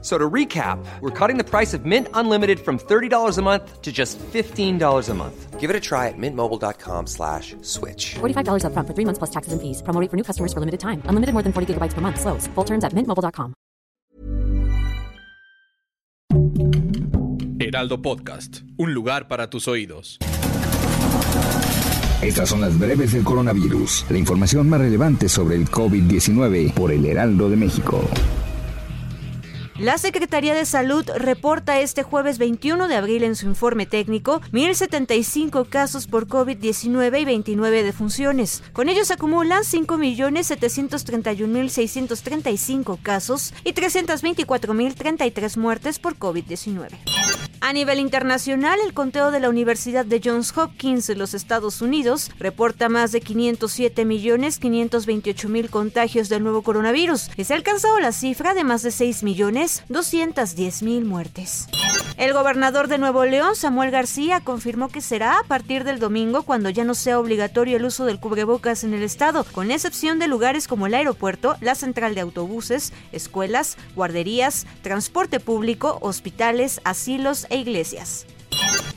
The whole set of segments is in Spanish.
So to recap, we're cutting the price of Mint Unlimited from $30 a month to just $15 a month. Give it a try at mintmobile.com slash switch. $45 upfront for three months plus taxes and fees. Promo rate for new customers for limited time. Unlimited more than 40 gigabytes per month. Slows. Full terms at mintmobile.com. Heraldo Podcast. Un lugar para tus oídos. Estas son las breves del coronavirus. La información más relevante sobre el COVID-19 por el Heraldo de México. La Secretaría de Salud reporta este jueves 21 de abril en su informe técnico 1.075 casos por COVID-19 y 29 defunciones. Con ellos acumulan 5.731.635 casos y 324.033 muertes por COVID-19. A nivel internacional, el conteo de la Universidad de Johns Hopkins de los Estados Unidos reporta más de 507.528.000 contagios del nuevo coronavirus y se ha alcanzado la cifra de más de 6.210.000 muertes. El gobernador de Nuevo León, Samuel García, confirmó que será a partir del domingo cuando ya no sea obligatorio el uso del cubrebocas en el estado, con excepción de lugares como el aeropuerto, la central de autobuses, escuelas, guarderías, transporte público, hospitales, asilos e iglesias.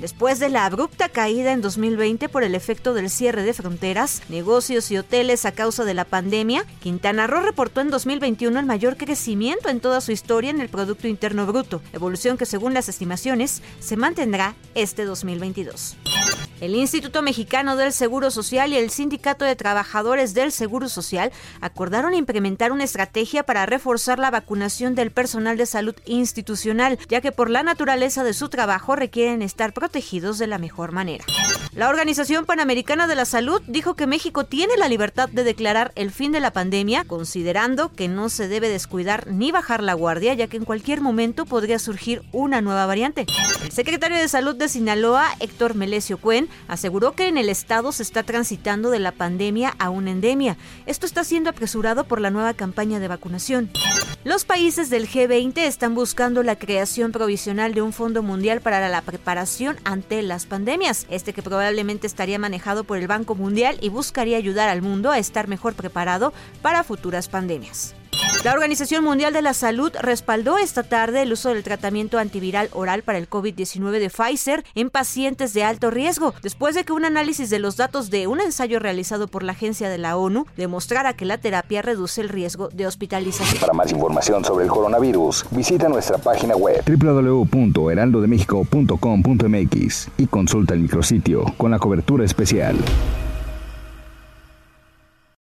Después de la abrupta caída en 2020 por el efecto del cierre de fronteras, negocios y hoteles a causa de la pandemia, Quintana Roo reportó en 2021 el mayor crecimiento en toda su historia en el Producto Interno Bruto, evolución que según las estimaciones se mantendrá este 2022. El Instituto Mexicano del Seguro Social y el Sindicato de Trabajadores del Seguro Social acordaron implementar una estrategia para reforzar la vacunación del personal de salud institucional, ya que por la naturaleza de su trabajo requieren estar protegidos de la mejor manera. La Organización Panamericana de la Salud dijo que México tiene la libertad de declarar el fin de la pandemia, considerando que no se debe descuidar ni bajar la guardia, ya que en cualquier momento podría surgir una nueva variante. El secretario de Salud de Sinaloa, Héctor Melesio Cuen, aseguró que en el estado se está transitando de la pandemia a una endemia. Esto está siendo apresurado por la nueva campaña de vacunación. Los países del G20 están buscando la creación provisional de un fondo mundial para la preparación ante las pandemias, este que probablemente estaría manejado por el Banco Mundial y buscaría ayudar al mundo a estar mejor preparado para futuras pandemias. La Organización Mundial de la Salud respaldó esta tarde el uso del tratamiento antiviral oral para el COVID-19 de Pfizer en pacientes de alto riesgo, después de que un análisis de los datos de un ensayo realizado por la agencia de la ONU demostrara que la terapia reduce el riesgo de hospitalización. Para más información sobre el coronavirus, visita nuestra página web www.heraldodemexico.com.mx y consulta el micrositio con la cobertura especial.